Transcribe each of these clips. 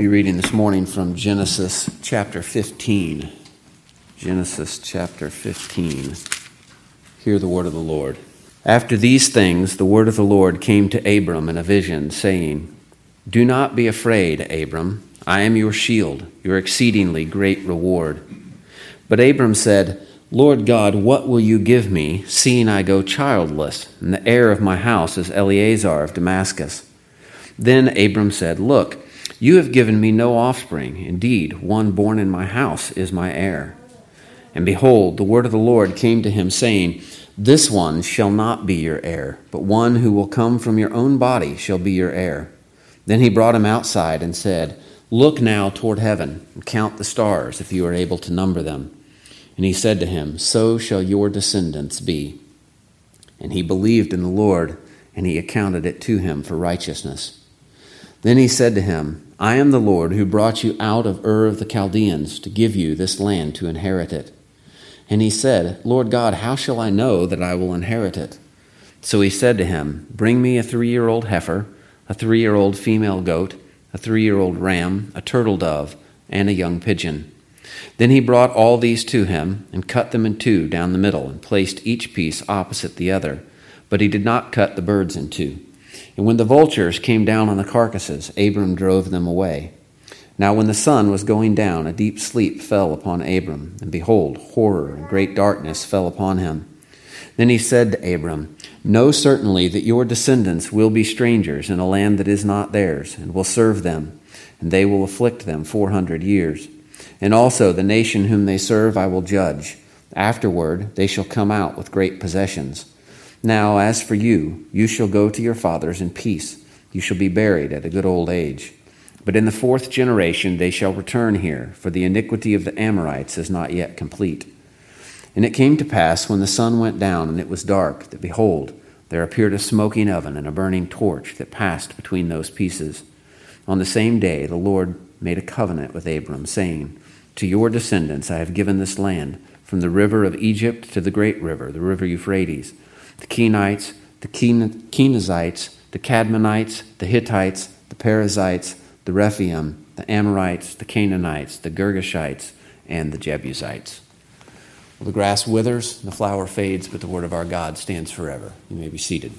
be reading this morning from Genesis chapter 15. Genesis chapter 15. Hear the word of the Lord. After these things, the word of the Lord came to Abram in a vision, saying, Do not be afraid, Abram. I am your shield, your exceedingly great reward. But Abram said, Lord God, what will you give me, seeing I go childless, and the heir of my house is Eliezer of Damascus? Then Abram said, Look, you have given me no offspring. Indeed, one born in my house is my heir. And behold, the word of the Lord came to him, saying, This one shall not be your heir, but one who will come from your own body shall be your heir. Then he brought him outside and said, Look now toward heaven, and count the stars, if you are able to number them. And he said to him, So shall your descendants be. And he believed in the Lord, and he accounted it to him for righteousness. Then he said to him, I am the Lord who brought you out of Ur of the Chaldeans to give you this land to inherit it. And he said, Lord God, how shall I know that I will inherit it? So he said to him, Bring me a three year old heifer, a three year old female goat, a three year old ram, a turtle dove, and a young pigeon. Then he brought all these to him, and cut them in two down the middle, and placed each piece opposite the other. But he did not cut the birds in two. And when the vultures came down on the carcasses, Abram drove them away. Now, when the sun was going down, a deep sleep fell upon Abram, and behold, horror and great darkness fell upon him. Then he said to Abram, Know certainly that your descendants will be strangers in a land that is not theirs, and will serve them, and they will afflict them four hundred years. And also the nation whom they serve I will judge. Afterward they shall come out with great possessions. Now, as for you, you shall go to your fathers in peace. You shall be buried at a good old age. But in the fourth generation they shall return here, for the iniquity of the Amorites is not yet complete. And it came to pass, when the sun went down and it was dark, that behold, there appeared a smoking oven and a burning torch that passed between those pieces. On the same day the Lord made a covenant with Abram, saying, To your descendants I have given this land, from the river of Egypt to the great river, the river Euphrates the Kenites, the Kenizzites, the Cadmonites, the Hittites, the Perizzites, the Rephaim, the Amorites, the Canaanites, the Girgashites, and the Jebusites. Well, the grass withers, the flower fades, but the word of our God stands forever. You may be seated.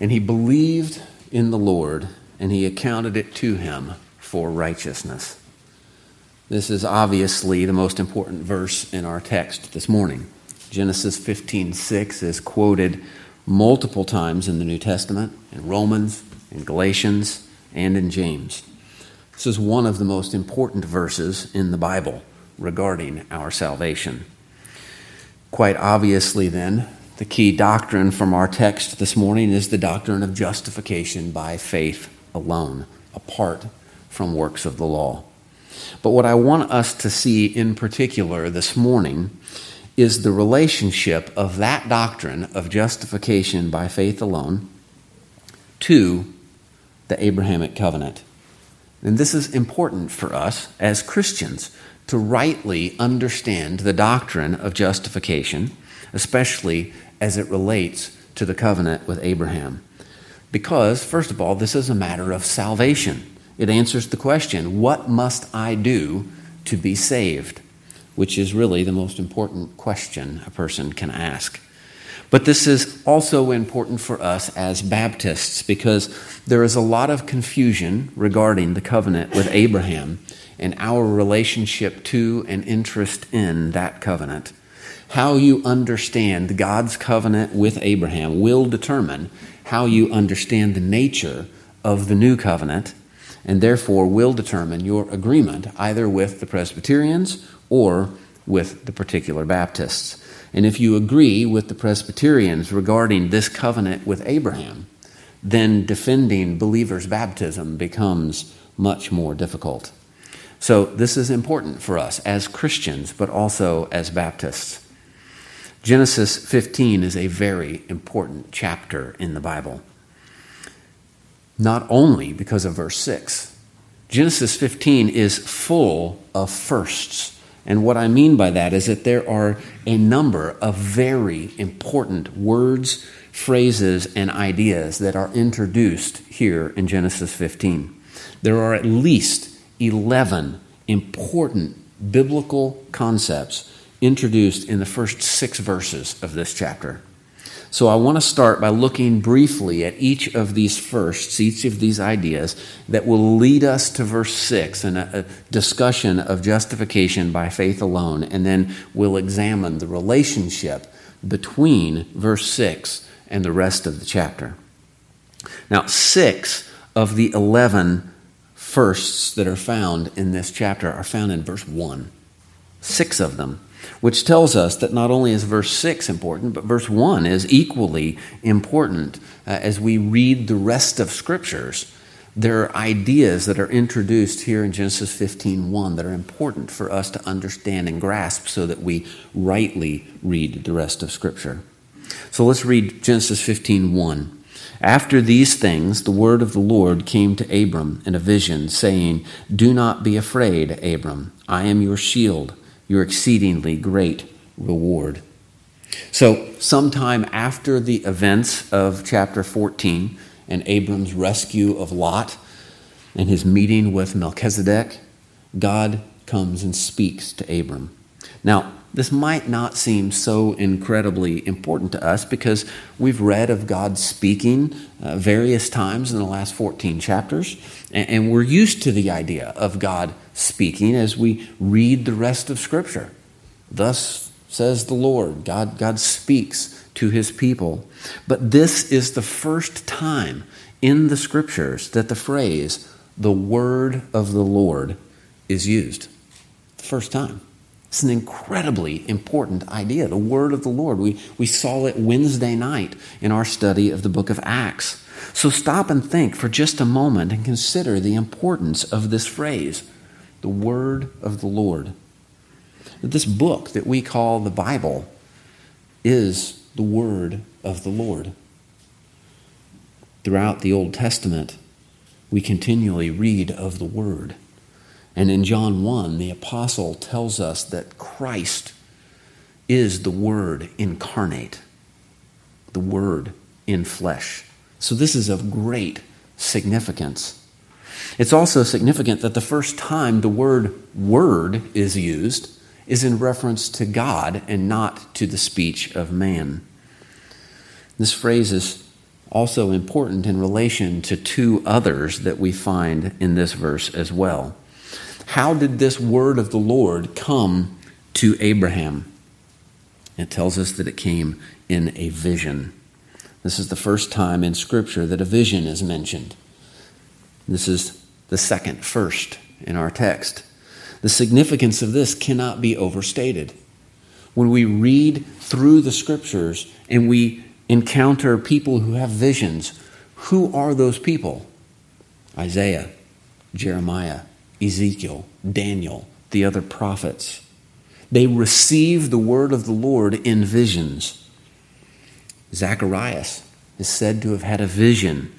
And he believed in the Lord, and he accounted it to him for righteousness. This is obviously the most important verse in our text this morning. Genesis 15:6 is quoted multiple times in the New Testament, in Romans, in Galatians, and in James. This is one of the most important verses in the Bible regarding our salvation. Quite obviously, then, the key doctrine from our text this morning is the doctrine of justification by faith alone, apart from works of the law. But what I want us to see in particular this morning is the relationship of that doctrine of justification by faith alone to the Abrahamic covenant. And this is important for us as Christians to rightly understand the doctrine of justification, especially as it relates to the covenant with Abraham. Because, first of all, this is a matter of salvation. It answers the question, What must I do to be saved? Which is really the most important question a person can ask. But this is also important for us as Baptists because there is a lot of confusion regarding the covenant with Abraham and our relationship to and interest in that covenant. How you understand God's covenant with Abraham will determine how you understand the nature of the new covenant and therefore will determine your agreement either with the Presbyterians or with the particular Baptists. And if you agree with the Presbyterians regarding this covenant with Abraham, then defending believers' baptism becomes much more difficult. So, this is important for us as Christians, but also as Baptists. Genesis 15 is a very important chapter in the Bible not only because of verse 6. Genesis 15 is full of firsts And what I mean by that is that there are a number of very important words, phrases, and ideas that are introduced here in Genesis 15. There are at least 11 important biblical concepts introduced in the first six verses of this chapter. So I want to start by looking briefly at each of these firsts, each of these ideas that will lead us to verse 6 and a, discussion of justification by faith alone. And then we'll examine the relationship between verse 6 and the rest of the chapter. Now, six of the 11 firsts that are found in this chapter are found in verse 1. Six of them which tells us that not only is verse 6 important, but verse 1 is equally important. Uh, as we read the rest of scriptures, there are ideas that are introduced here in Genesis 15:1 that are important for us to understand and grasp so that we rightly read the rest of scripture. So let's read Genesis 15:1. After these things, the word of the Lord came to Abram in a vision, saying, Do not be afraid, Abram. I am your shield your exceedingly great reward. So, sometime after the events of chapter 14 and Abram's rescue of Lot and his meeting with Melchizedek, God comes and speaks to Abram. Now, this might not seem so incredibly important to us because we've read of God speaking uh, various times in the last 14 chapters, and, and we're used to the idea of God speaking as we read the rest of Scripture. Thus says the Lord. God, God speaks to his people. But this is the first time in the Scriptures that the phrase, the word of the Lord, is used. The first time. It's an incredibly important idea, the word of the Lord. We, we saw it Wednesday night in our study of the book of Acts. So stop and think for just a moment and consider the importance of this phrase the word of the Lord. This book that we call the Bible is the word of the Lord. Throughout the Old Testament, we continually read of the word. And in John 1, the apostle tells us that Christ is the Word incarnate, the Word in flesh. So this is of great significance. It's also significant that the first time the word word is used is in reference to God and not to the speech of man. This phrase is also important in relation to two others that we find in this verse as well. How did this word of the Lord come to Abraham? It tells us that it came in a vision. This is the first time in Scripture that a vision is mentioned. This is the second first in our text. The significance of this cannot be overstated. When we read through the Scriptures and we encounter people who have visions, who are those people? Isaiah, Jeremiah, Ezekiel, Daniel, the other prophets. They receive the word of the Lord in visions. Zacharias is said to have had a vision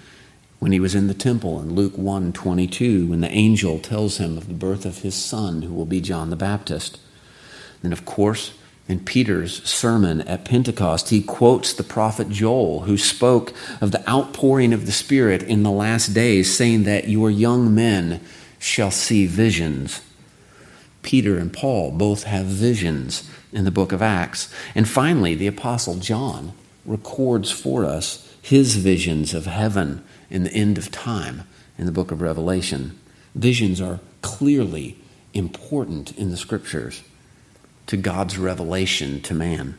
when he was in the temple in Luke 1 22, when the angel tells him of the birth of his son, who will be John the Baptist. Then, of course, in Peter's sermon at Pentecost, he quotes the prophet Joel, who spoke of the outpouring of the Spirit in the last days, saying that your young men shall see visions. Peter and Paul both have visions in the book of Acts. And finally, the Apostle John records for us his visions of heaven in the end of time in the book of Revelation. Visions are clearly important in the scriptures to God's revelation to man.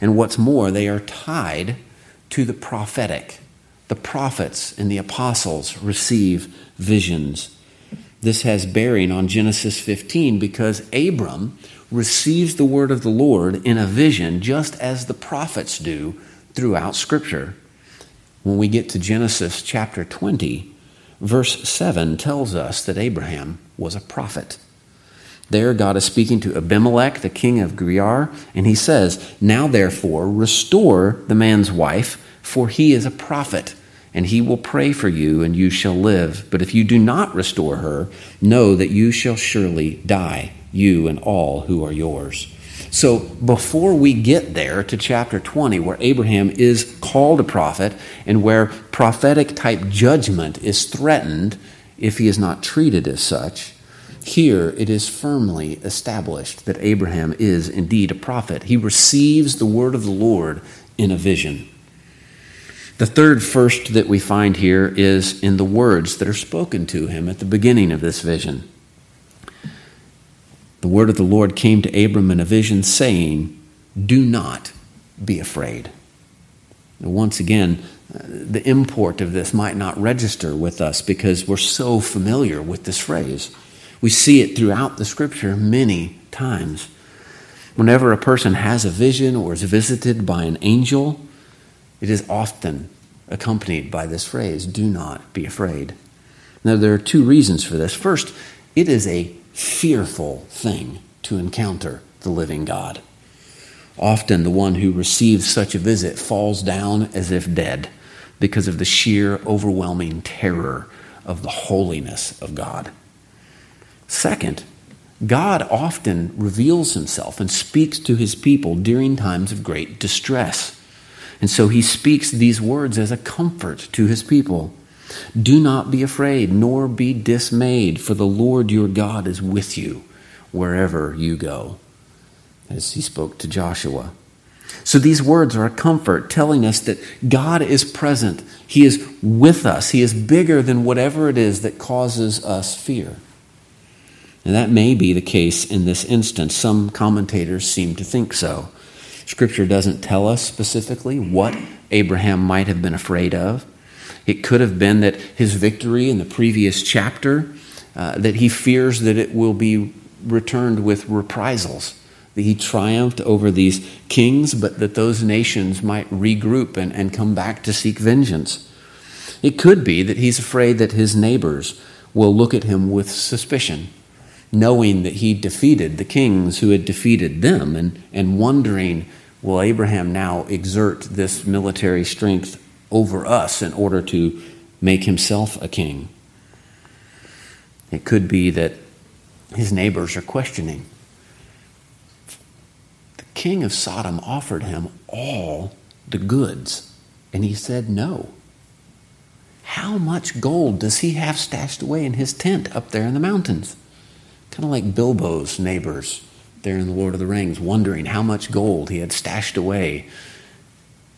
And what's more, they are tied to the prophetic. The prophets and the apostles receive visions this has bearing on Genesis 15 because Abram receives the word of the Lord in a vision just as the prophets do throughout Scripture. When we get to Genesis chapter 20, verse 7 tells us that Abraham was a prophet. There, God is speaking to Abimelech, the king of Gerar, and he says, Now therefore, restore the man's wife, for he is a prophet, and he will pray for you, and you shall live. But if you do not restore her, know that you shall surely die, you and all who are yours. So, before we get there to chapter 20, where Abraham is called a prophet and where prophetic type judgment is threatened if he is not treated as such, here it is firmly established that Abraham is indeed a prophet. He receives the word of the Lord in a vision. The third first that we find here is in the words that are spoken to him at the beginning of this vision. The word of the Lord came to Abram in a vision, saying, Do not be afraid. Once again, uh, the import of this might not register with us because we're so familiar with this phrase. We see it throughout the scripture many times. Whenever a person has a vision or is visited by an angel, it is often accompanied by this phrase do not be afraid. Now, there are two reasons for this. First, it is a fearful thing to encounter the living God. Often, the one who receives such a visit falls down as if dead because of the sheer, overwhelming terror of the holiness of God. Second, God often reveals himself and speaks to his people during times of great distress. And so he speaks these words as a comfort to his people. Do not be afraid, nor be dismayed, for the Lord your God is with you wherever you go. As he spoke to Joshua. So these words are a comfort, telling us that God is present. He is with us. He is bigger than whatever it is that causes us fear. And that may be the case in this instance. Some commentators seem to think so. Scripture doesn't tell us specifically what Abraham might have been afraid of. It could have been that his victory in the previous chapter, uh, that he fears that it will be returned with reprisals, that he triumphed over these kings, but that those nations might regroup and, and come back to seek vengeance. It could be that he's afraid that his neighbors will look at him with suspicion knowing that he defeated the kings who had defeated them and, and wondering will Abraham now exert this military strength over us in order to make himself a king? It could be that his neighbors are questioning. The king of Sodom offered him all the goods, and he said no. How much gold does he have stashed away in his tent up there in the mountains? Kind of like Bilbo's neighbors there in The Lord of the Rings, wondering how much gold he had stashed away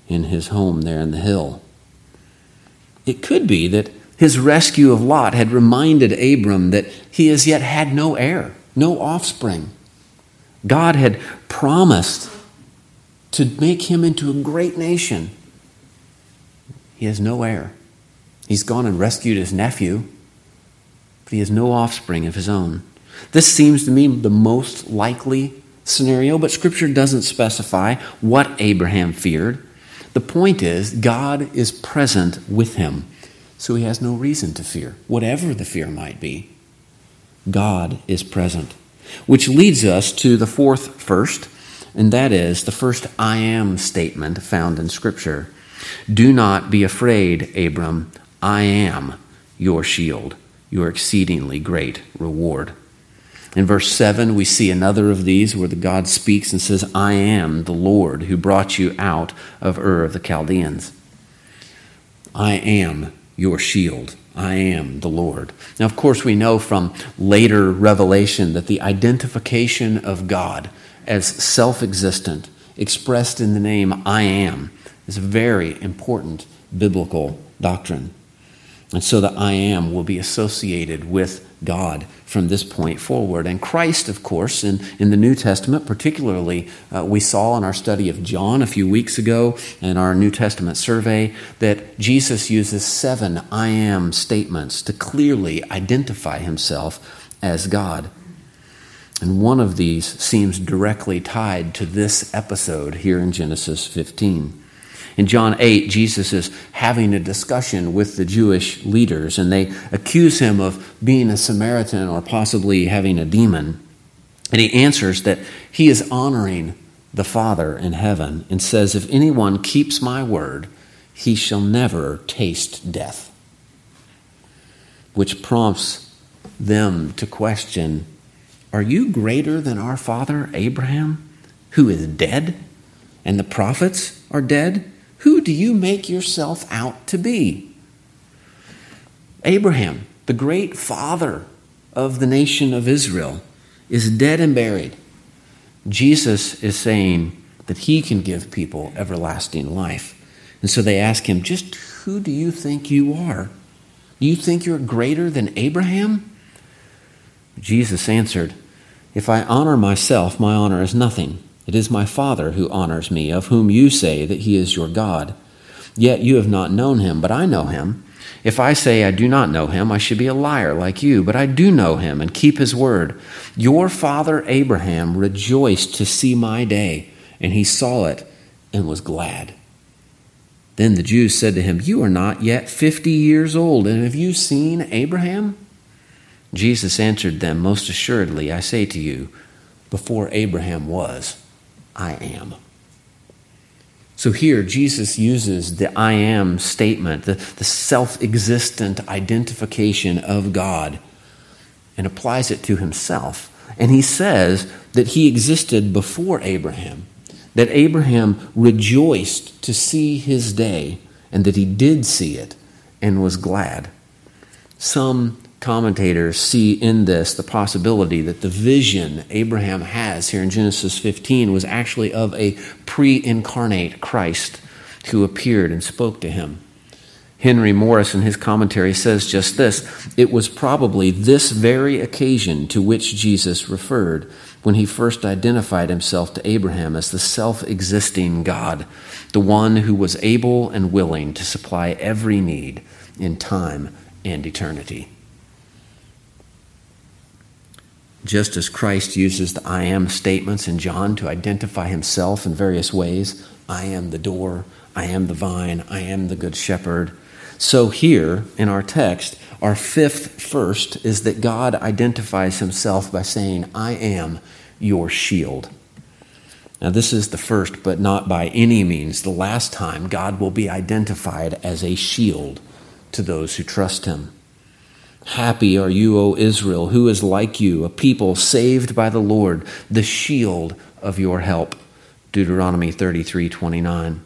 in his home there in the hill. It could be that his rescue of Lot had reminded Abram that he as yet had no heir, no offspring. God had promised to make him into a great nation. He has no heir. He's gone and rescued his nephew, but he has no offspring of his own. This seems to me the most likely scenario, but Scripture doesn't specify what Abraham feared. The point is, God is present with him, so he has no reason to fear, whatever the fear might be. God is present. Which leads us to the fourth first, and that is the first I am statement found in Scripture. Do not be afraid, Abram. I am your shield, your exceedingly great reward. In verse 7, we see another of these where the God speaks and says, I am the Lord who brought you out of Ur of the Chaldeans. I am your shield. I am the Lord. Now, of course, we know from later revelation that the identification of God as self existent, expressed in the name I am, is a very important biblical doctrine. And so the I am will be associated with God from this point forward. And Christ, of course, in, in the New Testament, particularly, uh, we saw in our study of John a few weeks ago in our New Testament survey that Jesus uses seven I am statements to clearly identify himself as God. And one of these seems directly tied to this episode here in Genesis 15. In John 8, Jesus is having a discussion with the Jewish leaders, and they accuse him of being a Samaritan or possibly having a demon. And he answers that he is honoring the Father in heaven and says, If anyone keeps my word, he shall never taste death. Which prompts them to question Are you greater than our father Abraham, who is dead, and the prophets are dead? Who do you make yourself out to be? Abraham, the great father of the nation of Israel, is dead and buried. Jesus is saying that he can give people everlasting life. And so they ask him, Just who do you think you are? Do you think you're greater than Abraham? Jesus answered, If I honor myself, my honor is nothing. It is my Father who honors me, of whom you say that he is your God. Yet you have not known him, but I know him. If I say I do not know him, I should be a liar like you, but I do know him and keep his word. Your father Abraham rejoiced to see my day, and he saw it and was glad. Then the Jews said to him, You are not yet fifty years old, and have you seen Abraham? Jesus answered them, Most assuredly, I say to you, before Abraham was, I am. So here, Jesus uses the I am statement, the, the self existent identification of God, and applies it to himself. And he says that he existed before Abraham, that Abraham rejoiced to see his day, and that he did see it and was glad. Some commentators see in this the possibility that the vision Abraham has here in Genesis 15 was actually of a pre incarnate Christ who appeared and spoke to him. Henry Morris, in his commentary, says just this It was probably this very occasion to which Jesus referred when he first identified himself to Abraham as the self existing God, the one who was able and willing to supply every need in time and eternity. Just as Christ uses the I am statements in John to identify himself in various ways I am the door, I am the vine, I am the good shepherd. So, here in our text, our fifth first is that God identifies himself by saying, I am your shield. Now, this is the first, but not by any means the last time God will be identified as a shield to those who trust him. Happy are you, O Israel, who is like you, a people saved by the Lord, the shield of your help. Deuteronomy 33 29.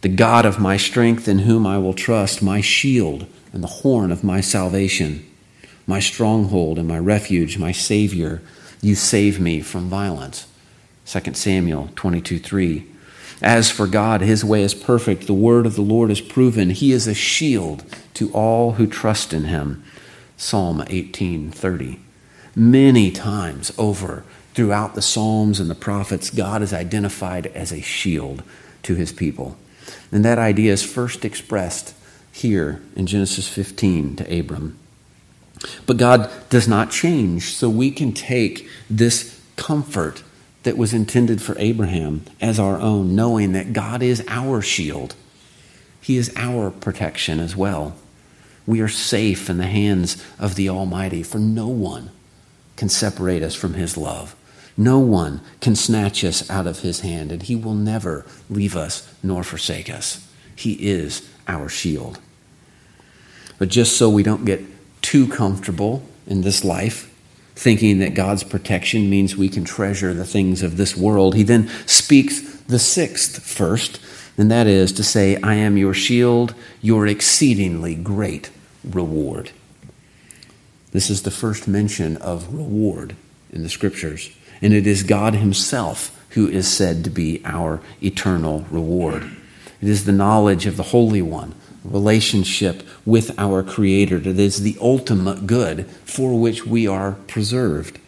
The God of my strength, in whom I will trust, my shield and the horn of my salvation, my stronghold and my refuge, my Savior, you save me from violence. 2 Samuel 22 3. As for God, his way is perfect. The word of the Lord is proven. He is a shield to all who trust in him. Psalm 18:30. Many times over throughout the Psalms and the prophets, God is identified as a shield to his people. And that idea is first expressed here in Genesis 15 to Abram. But God does not change, so we can take this comfort that was intended for Abraham as our own, knowing that God is our shield. He is our protection as well. We are safe in the hands of the Almighty, for no one can separate us from His love. No one can snatch us out of His hand, and He will never leave us nor forsake us. He is our shield. But just so we don't get too comfortable in this life, thinking that God's protection means we can treasure the things of this world, he then speaks the sixth first, and that is to say, I am your shield, your exceedingly great reward. This is the first mention of reward in the scriptures, and it is God Himself who is said to be our eternal reward. It is the knowledge of the Holy One, relationship with our Creator that is the ultimate good for which we are preserved.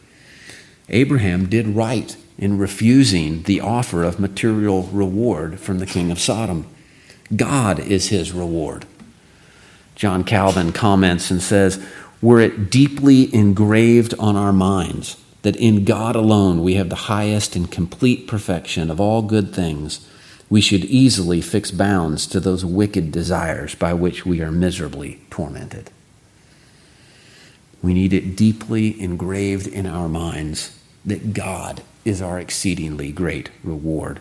Abraham did right in refusing the offer of material reward from the king of Sodom. God is his reward. John Calvin comments and says, Were it deeply engraved on our minds that in God alone we have the highest and complete perfection of all good things, we should easily fix bounds to those wicked desires by which we are miserably tormented. We need it deeply engraved in our minds that God is our exceedingly great reward.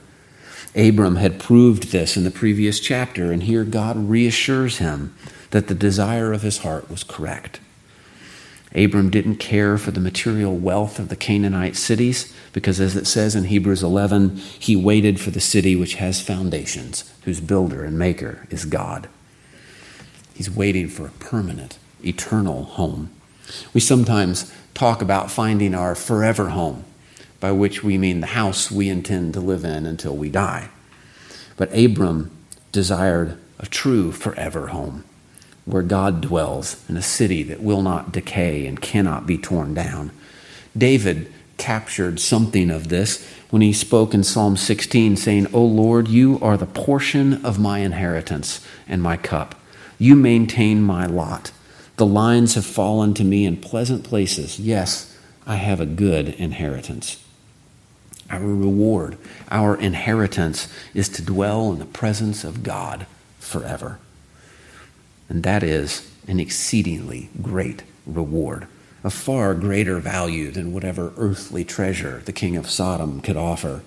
Abram had proved this in the previous chapter, and here God reassures him that the desire of his heart was correct. Abram didn't care for the material wealth of the Canaanite cities because, as it says in Hebrews 11, he waited for the city which has foundations, whose builder and maker is God. He's waiting for a permanent, eternal home. We sometimes talk about finding our forever home, by which we mean the house we intend to live in until we die. But Abram desired a true forever home where God dwells in a city that will not decay and cannot be torn down. David captured something of this when he spoke in Psalm 16, saying, O Lord, you are the portion of my inheritance and my cup. You maintain my lot. The lines have fallen to me in pleasant places. Yes, I have a good inheritance. Our reward, our inheritance, is to dwell in the presence of God forever. And that is an exceedingly great reward, a far greater value than whatever earthly treasure the king of Sodom could offer.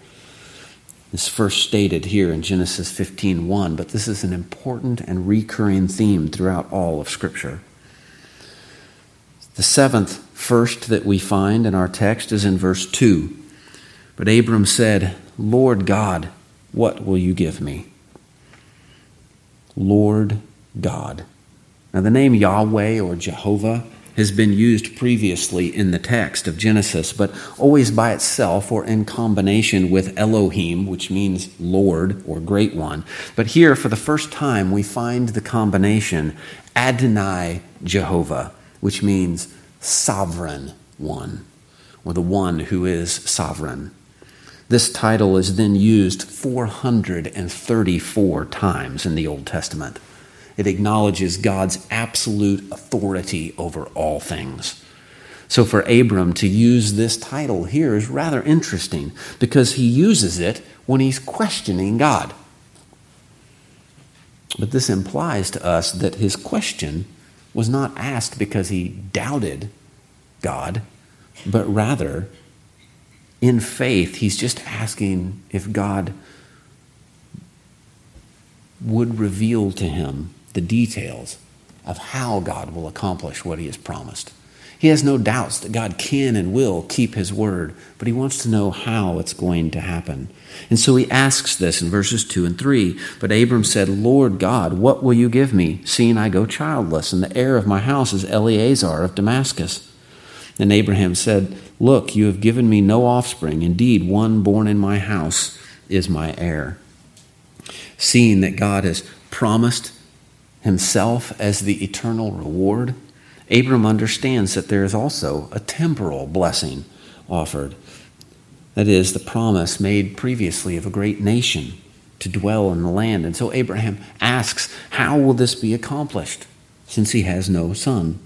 This first stated here in Genesis 15:1, but this is an important and recurring theme throughout all of scripture. The seventh first that we find in our text is in verse 2. But Abram said, "Lord God, what will you give me?" Lord God. Now, the name Yahweh or Jehovah has been used previously in the text of Genesis, but always by itself or in combination with Elohim, which means Lord or Great One. But here, for the first time, we find the combination Adonai Jehovah, which means sovereign one, or the one who is sovereign. This title is then used 434 times in the Old Testament. It acknowledges God's absolute authority over all things. So for Abram to use this title here is rather interesting because he uses it when he's questioning God. But this implies to us that his question was not asked because he doubted God, but rather, in faith, he's just asking if God would reveal to him the details of how God will accomplish what he has promised. He has no doubts that God can and will keep his word, but he wants to know how it's going to happen. And so he asks this in verses 2 and 3. But Abram said, Lord God, what will you give me, seeing I go childless, and the heir of my house is Eliezer of Damascus? And Abraham said, Look, you have given me no offspring. Indeed, one born in my house is my heir. Seeing that God has promised himself as the eternal reward, Abram understands that there is also a temporal blessing offered. That is, the promise made previously of a great nation to dwell in the land. And so Abraham asks, How will this be accomplished since he has no son?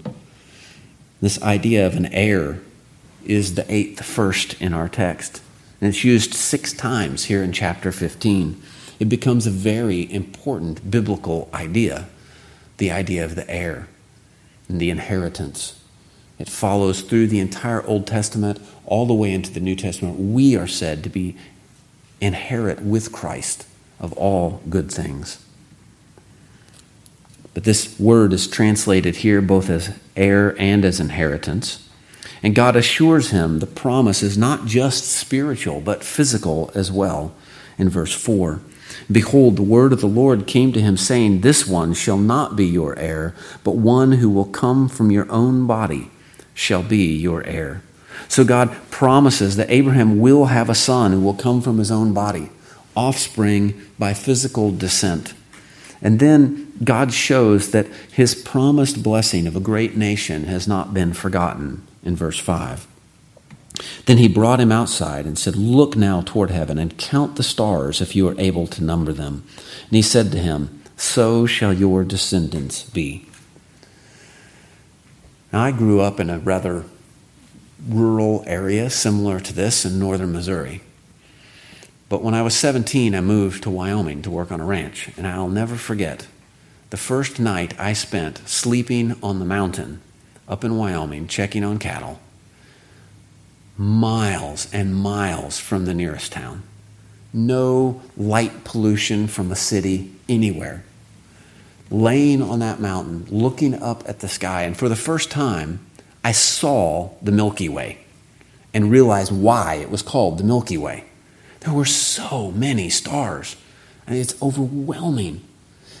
This idea of an heir is the eighth first in our text. And it's used six times here in chapter 15. It becomes a very important biblical idea the idea of the heir and the inheritance. It follows through the entire Old Testament all the way into the New Testament. We are said to be inherit with Christ of all good things. But this word is translated here both as heir and as inheritance. And God assures him the promise is not just spiritual, but physical as well in verse 4. Behold, the word of the Lord came to him, saying, This one shall not be your heir, but one who will come from your own body shall be your heir. So God promises that Abraham will have a son who will come from his own body, offspring by physical descent. And then God shows that his promised blessing of a great nation has not been forgotten in verse 5. Then he brought him outside and said, Look now toward heaven and count the stars if you are able to number them. And he said to him, So shall your descendants be. Now, I grew up in a rather rural area similar to this in northern Missouri. But when I was 17, I moved to Wyoming to work on a ranch, and I'll never forget the first night I spent sleeping on the mountain up in Wyoming checking on cattle miles and miles from the nearest town. no light pollution from a city anywhere. Laying on that mountain, looking up at the sky, and for the first time, I saw the Milky Way and realized why it was called the Milky Way. There were so many stars. It's overwhelming.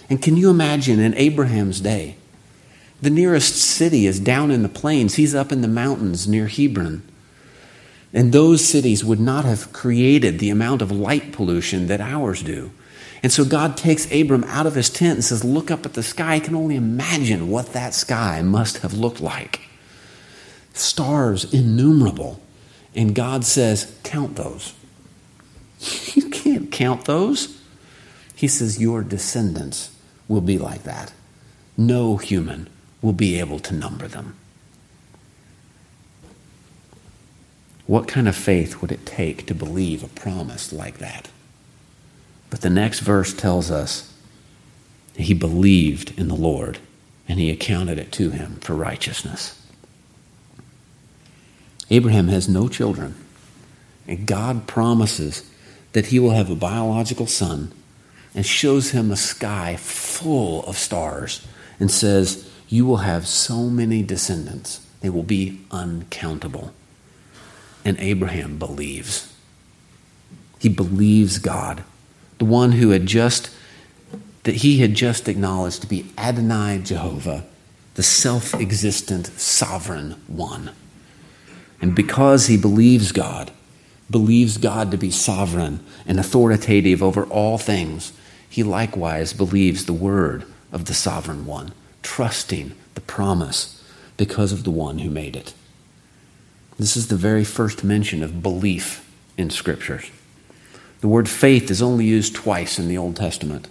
And can you imagine in Abraham's day? The nearest city is down in the plains. He's up in the mountains near Hebron. And those cities would not have created the amount of light pollution that ours do. And so God takes Abram out of his tent and says, Look up at the sky. I can only imagine what that sky must have looked like. Stars innumerable. And God says, Count those. You can't count those. He says, Your descendants will be like that. No human will be able to number them. What kind of faith would it take to believe a promise like that? But the next verse tells us he believed in the Lord and he accounted it to him for righteousness. Abraham has no children, and God promises that he will have a biological son and shows him a sky full of stars and says, You will have so many descendants, they will be uncountable. And Abraham believes. He believes God, the one who had just, that he had just acknowledged to be Adonai Jehovah, the self existent sovereign one. And because he believes God, believes God to be sovereign and authoritative over all things, he likewise believes the word of the sovereign one, trusting the promise because of the one who made it. This is the very first mention of belief in scriptures. The word faith is only used twice in the Old Testament.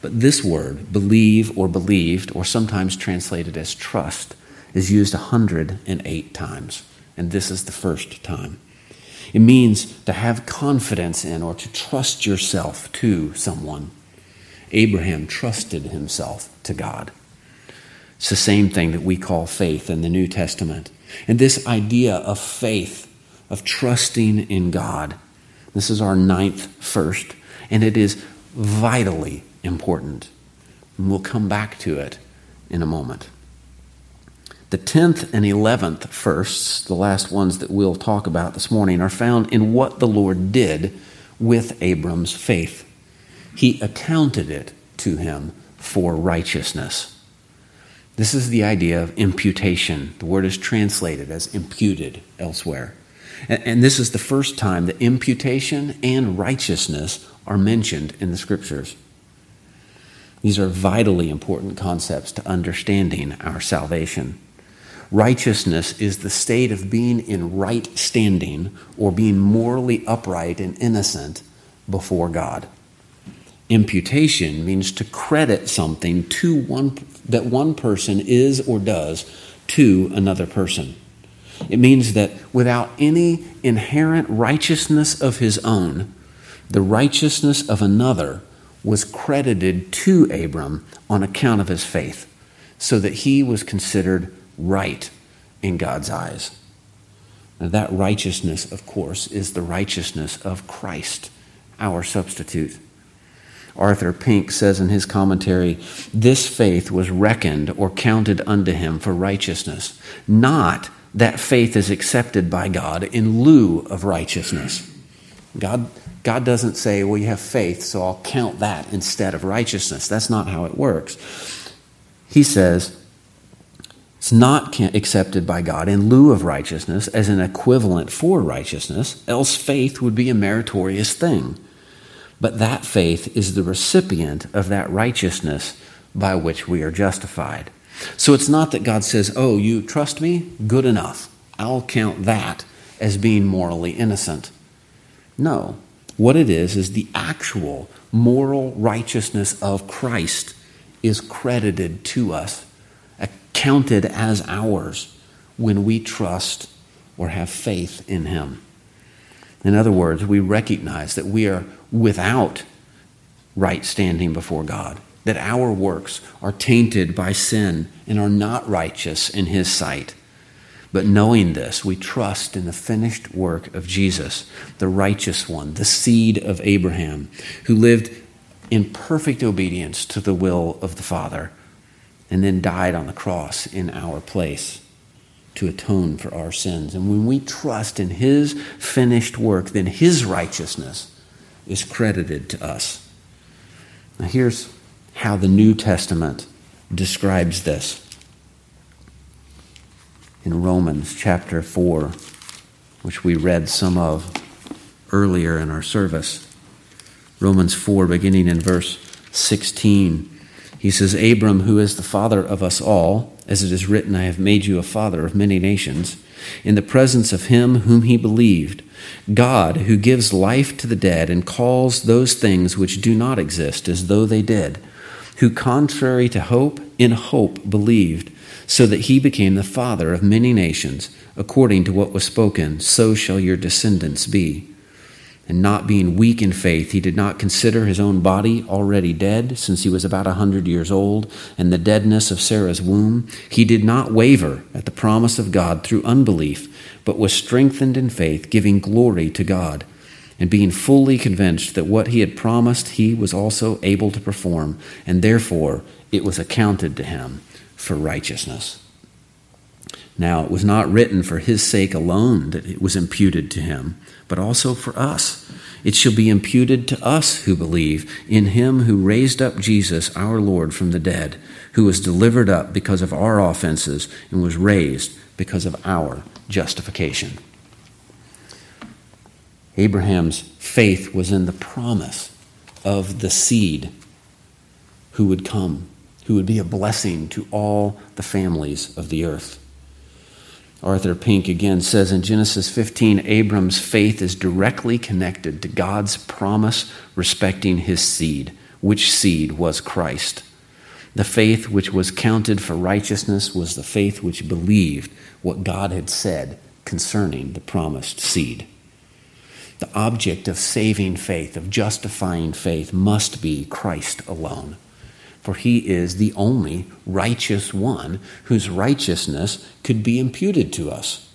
But this word, believe or believed, or sometimes translated as trust, is used 108 times. And this is the first time. It means to have confidence in or to trust yourself to someone. Abraham trusted himself to God. It's the same thing that we call faith in the New Testament. And this idea of faith, of trusting in God, this is our ninth first, and it is vitally important. And we'll come back to it in a moment. The 10th and 11th firsts, the last ones that we'll talk about this morning, are found in what the Lord did with Abram's faith. He accounted it to him for righteousness. This is the idea of imputation. The word is translated as imputed elsewhere. And, and, this is the first time that imputation and righteousness are mentioned in the scriptures. These are vitally important concepts to understanding our salvation. Righteousness is the state of being in right standing or being morally upright and innocent before God. Imputation means to credit something to one that one person is or does to another person. It means that without any inherent righteousness of his own, the righteousness of another was credited to Abram on account of his faith, so that he was considered right in God's eyes. Now, that righteousness, of course, is the righteousness of Christ, our substitute. Arthur Pink says in his commentary this faith was reckoned or counted unto him for righteousness, not that faith is accepted by God in lieu of righteousness. God, God doesn't say, well, you have faith, so I'll count that instead of righteousness. That's not how it works. He says, it's not accepted by God in lieu of righteousness as an equivalent for righteousness, else faith would be a meritorious thing. But that faith is the recipient of that righteousness by which we are justified. So it's not that God says, Oh, you trust me? Good enough. I'll count that as being morally innocent. No. What it is, is the actual moral righteousness of Christ is credited to us accounted as ours when we trust or have faith in Him. In other words, we recognize that we are without right standing before God, that our works are tainted by sin and are not righteous in His sight. But knowing this, we trust in the finished work of Jesus, the righteous one, the seed of Abraham, who lived in perfect obedience to the will of the Father and then died on the cross in our place to atone for our sins. And when we trust in his finished work, then his righteousness is credited to us. Now, here's how the New Testament describes this in Romans chapter 4, which we read some of earlier in our service. Romans 4, beginning in verse 16. He says, Abram, who is the father of us all, as it is written, I have made you a father of many nations, in the presence of him whom he believed, God, who gives life to the dead and calls those things which do not exist as though they did, who, contrary to hope, in hope believed, so that he became the father of many nations, according to what was spoken, so shall your descendants be. And not being weak in faith, he did not consider his own body already dead, since he was about a hundred years old, and the deadness of Sarah's womb. He did not waver at the promise of God through unbelief, but was strengthened in faith, giving glory to God, and being fully convinced that what he had promised he was also able to perform, and therefore it was accounted to him for righteousness. Now, it was not written for his sake alone that it was imputed to him, but also for us. It shall be imputed to us who believe in him who raised up Jesus our Lord from the dead, who was delivered up because of our offenses and was raised because of our justification. Abraham's faith was in the promise of the seed who would come, who would be a blessing to all the families of the earth. Arthur Pink again says in Genesis 15 Abram's faith is directly connected to God's promise respecting his seed, which seed was Christ. The faith which was counted for righteousness was the faith which believed what God had said concerning the promised seed. The object of saving faith, of justifying faith, must be Christ alone for he is the only righteous one whose righteousness could be imputed to us.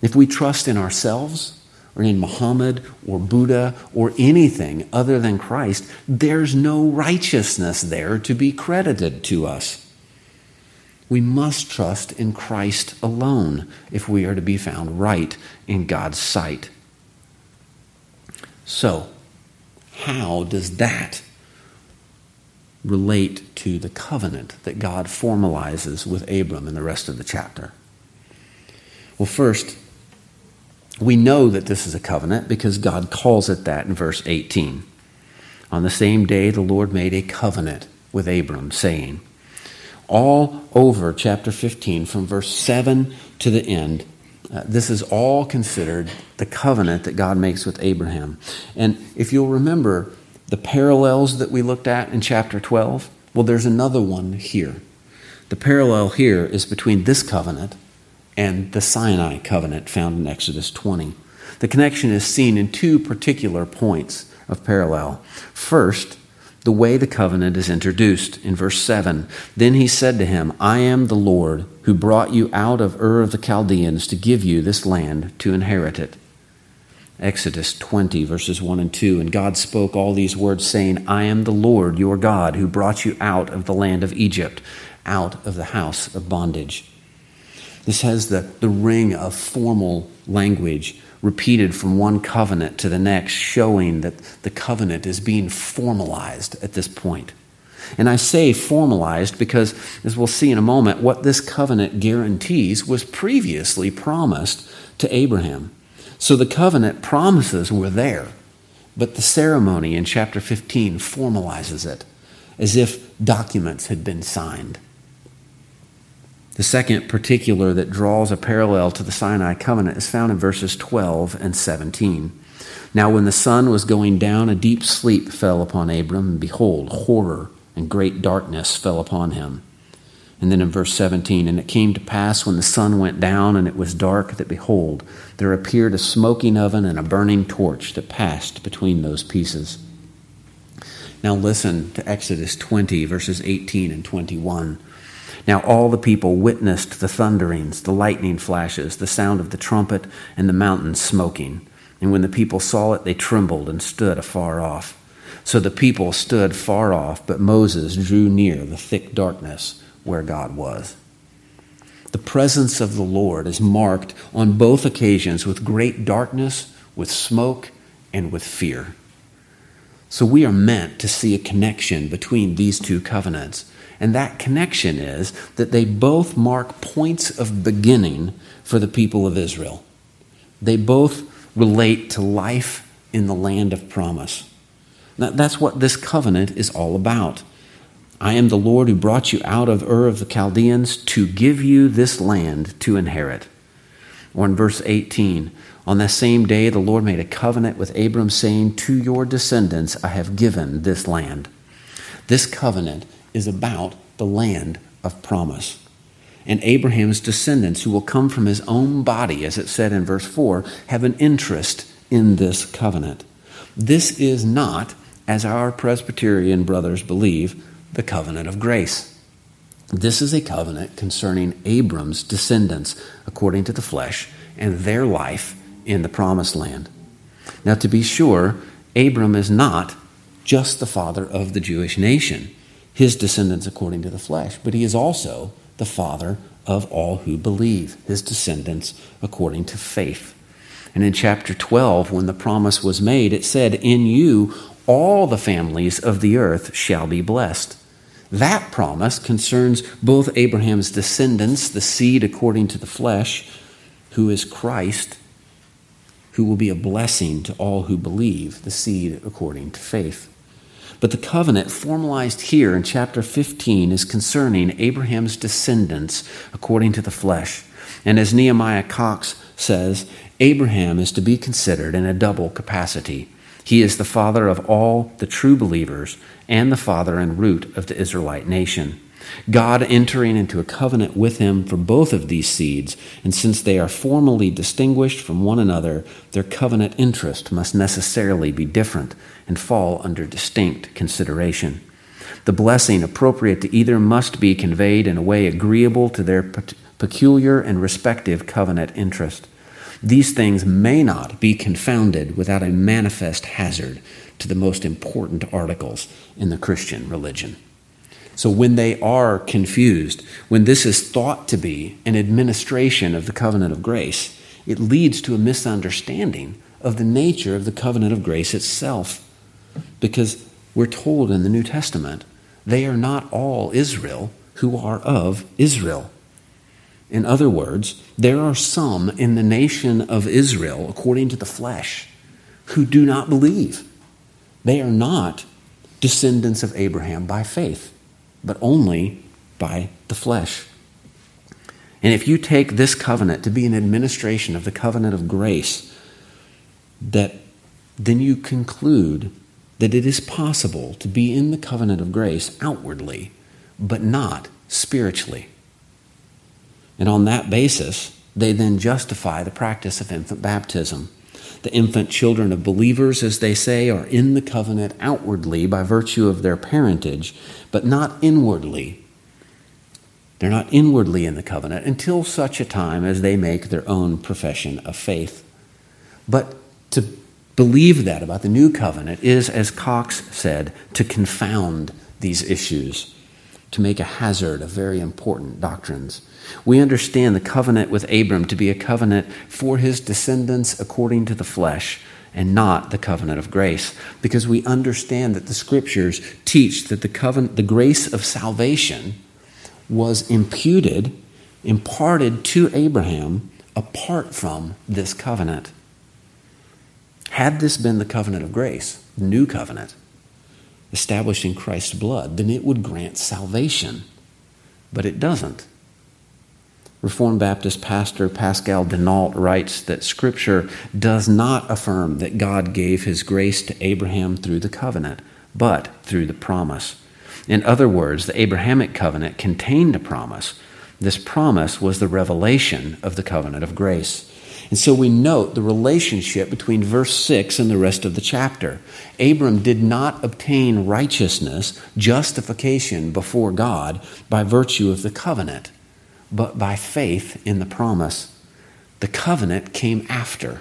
If we trust in ourselves or in Muhammad or Buddha or anything other than Christ, there's no righteousness there to be credited to us. We must trust in Christ alone if we are to be found right in God's sight. So, how does that relate to the covenant that God formalizes with Abram in the rest of the chapter? Well, first, we know that this is a covenant because God calls it that in verse 18. On the same day, the Lord made a covenant with Abram, saying, All over chapter 15, from verse 7 to the end, uh, this is all considered the covenant that God makes with Abraham. And if you'll remember, the parallels that we looked at in chapter 12, well, there's another one here. The parallel here is between this covenant and the Sinai covenant found in Exodus 20. The connection is seen in two particular points of parallel. First, the way the covenant is introduced in verse 7. Then he said to him, I am the Lord who brought you out of Ur of the Chaldeans to give you this land to inherit it. Exodus 20, verses 1 and 2. And God spoke all these words, saying, I am the Lord your God who brought you out of the land of Egypt, out of the house of bondage. This has the, the ring of formal language repeated from one covenant to the next, showing that the covenant is being formalized at this point. And I say formalized because, as we'll see in a moment, what this covenant guarantees was previously promised to Abraham. So the covenant promises were there, but the ceremony in chapter 15 formalizes it as if documents had been signed. The second particular that draws a parallel to the Sinai covenant is found in verses 12 and 17. Now, when the sun was going down, a deep sleep fell upon Abram, and behold, horror and great darkness fell upon him. And then in verse 17, and it came to pass when the sun went down and it was dark that behold, there appeared a smoking oven and a burning torch that passed between those pieces. Now listen to Exodus 20, verses 18 and 21. Now all the people witnessed the thunderings, the lightning flashes, the sound of the trumpet, and the mountain smoking. And when the people saw it, they trembled and stood afar off. So the people stood far off, but Moses drew near the thick darkness where God was. The presence of the Lord is marked on both occasions with great darkness, with smoke, and with fear. So we are meant to see a connection between these two covenants. And that connection is that they both mark points of beginning for the people of Israel. They both relate to life in the land of promise. That's what this covenant is all about. I am the Lord who brought you out of Ur of the Chaldeans to give you this land to inherit. Or in verse 18, on that same day the Lord made a covenant with Abram, saying, To your descendants I have given this land. This covenant is about the land of promise. And Abraham's descendants, who will come from his own body, as it said in verse 4, have an interest in this covenant. This is not, as our Presbyterian brothers believe, the covenant of grace. This is a covenant concerning Abram's descendants, according to the flesh, and their life in the promised land. Now, to be sure, Abram is not just the father of the Jewish nation his descendants according to the flesh, but he is also the father of all who believe, his descendants according to faith. And in chapter 12, when the promise was made, it said, In you all the families of the earth shall be blessed. That promise concerns both Abraham's descendants, the seed according to the flesh, who is Christ, who will be a blessing to all who believe, the seed according to faith. But the covenant formalized here in chapter 15 is concerning Abraham's descendants according to the flesh. And as Nehemiah Coxe says, Abraham is to be considered in a double capacity. He is the father of all the true believers and the father and root of the Israelite nation. God entering into a covenant with him for both of these seeds, and since they are formally distinguished from one another, their covenant interest must necessarily be different and fall under distinct consideration. The blessing appropriate to either must be conveyed in a way agreeable to their peculiar and respective covenant interest. These things may not be confounded without a manifest hazard to the most important articles in the Christian religion. So when they are confused, when this is thought to be an administration of the covenant of grace, it leads to a misunderstanding of the nature of the covenant of grace itself. Because we're told in the New Testament, they are not all Israel who are of Israel. In other words, there are some in the nation of Israel, according to the flesh, who do not believe. They are not descendants of Abraham by faith but only by the flesh. And if you take this covenant to be an administration of the covenant of grace, that then you conclude that it is possible to be in the covenant of grace outwardly, but not spiritually. And on that basis, they then justify the practice of infant baptism. The infant children of believers, as they say, are in the covenant outwardly by virtue of their parentage, but not inwardly. They're not inwardly in the covenant until such a time as they make their own profession of faith. But to believe that about the new covenant is, as Coxe said, to confound these issues, to make a hazard of very important doctrines. We understand the covenant with Abram to be a covenant for his descendants according to the flesh and not the covenant of grace because we understand that the scriptures teach that the covenant the grace of salvation was imputed imparted to Abraham apart from this covenant had this been the covenant of grace new covenant established in Christ's blood then it would grant salvation but it doesn't Reformed Baptist pastor Pascal Denault writes that Scripture does not affirm that God gave his grace to Abraham through the covenant, but through the promise. In other words, the Abrahamic covenant contained a promise. This promise was the revelation of the covenant of grace. And so we note the relationship between verse 6 and the rest of the chapter. Abram did not obtain righteousness, justification before God by virtue of the covenant, but by faith in the promise. The covenant came after.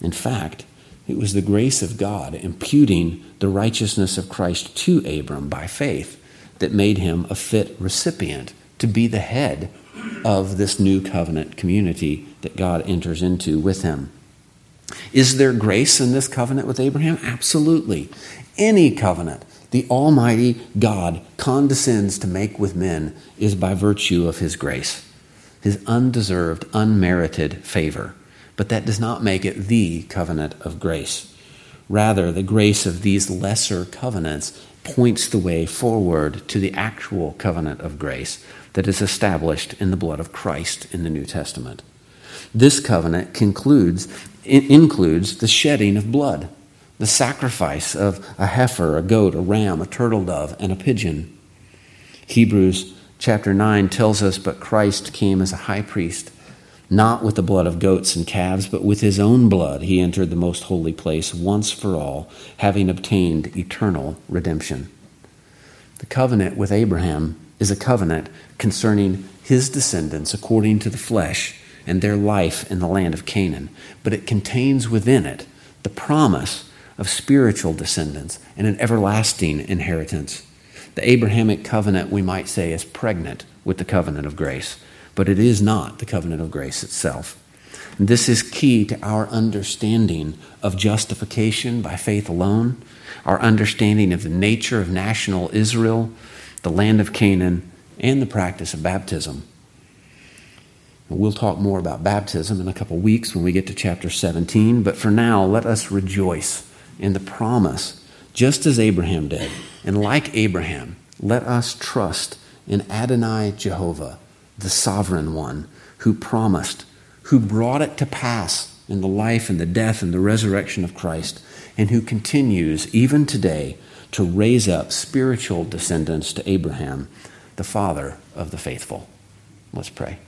In fact, it was the grace of God imputing the righteousness of Christ to Abram by faith that made him a fit recipient to be the head of this new covenant community that God enters into with him. Is there grace in this covenant with Abraham? Absolutely. Any covenant the Almighty God condescends to make with men is by virtue of His grace, His undeserved, unmerited favor. But that does not make it the covenant of grace. Rather, the grace of these lesser covenants points the way forward to the actual covenant of grace that is established in the blood of Christ in the New Testament. This covenant concludes, includes the shedding of blood, the sacrifice of a heifer, a goat, a ram, a turtle dove, and a pigeon. Hebrews chapter 9 tells us, But Christ came as a high priest, not with the blood of goats and calves, but with his own blood he entered the most holy place once for all, having obtained eternal redemption. The covenant with Abraham is a covenant concerning his descendants according to the flesh and their life in the land of Canaan, but it contains within it the promise of spiritual descendants and an everlasting inheritance. The Abrahamic covenant, we might say, is pregnant with the covenant of grace, but it is not the covenant of grace itself. And this is key to our understanding of justification by faith alone, our understanding of the nature of national Israel, the land of Canaan, and the practice of baptism. We'll talk more about baptism in a couple weeks when we get to chapter 17, but for now, let us rejoice in the promise, just as Abraham did. And like Abraham, let us trust in Adonai Jehovah, the sovereign one, who promised, who brought it to pass in the life and the death and the resurrection of Christ, and who continues even today to raise up spiritual descendants to Abraham, the father of the faithful. Let's pray.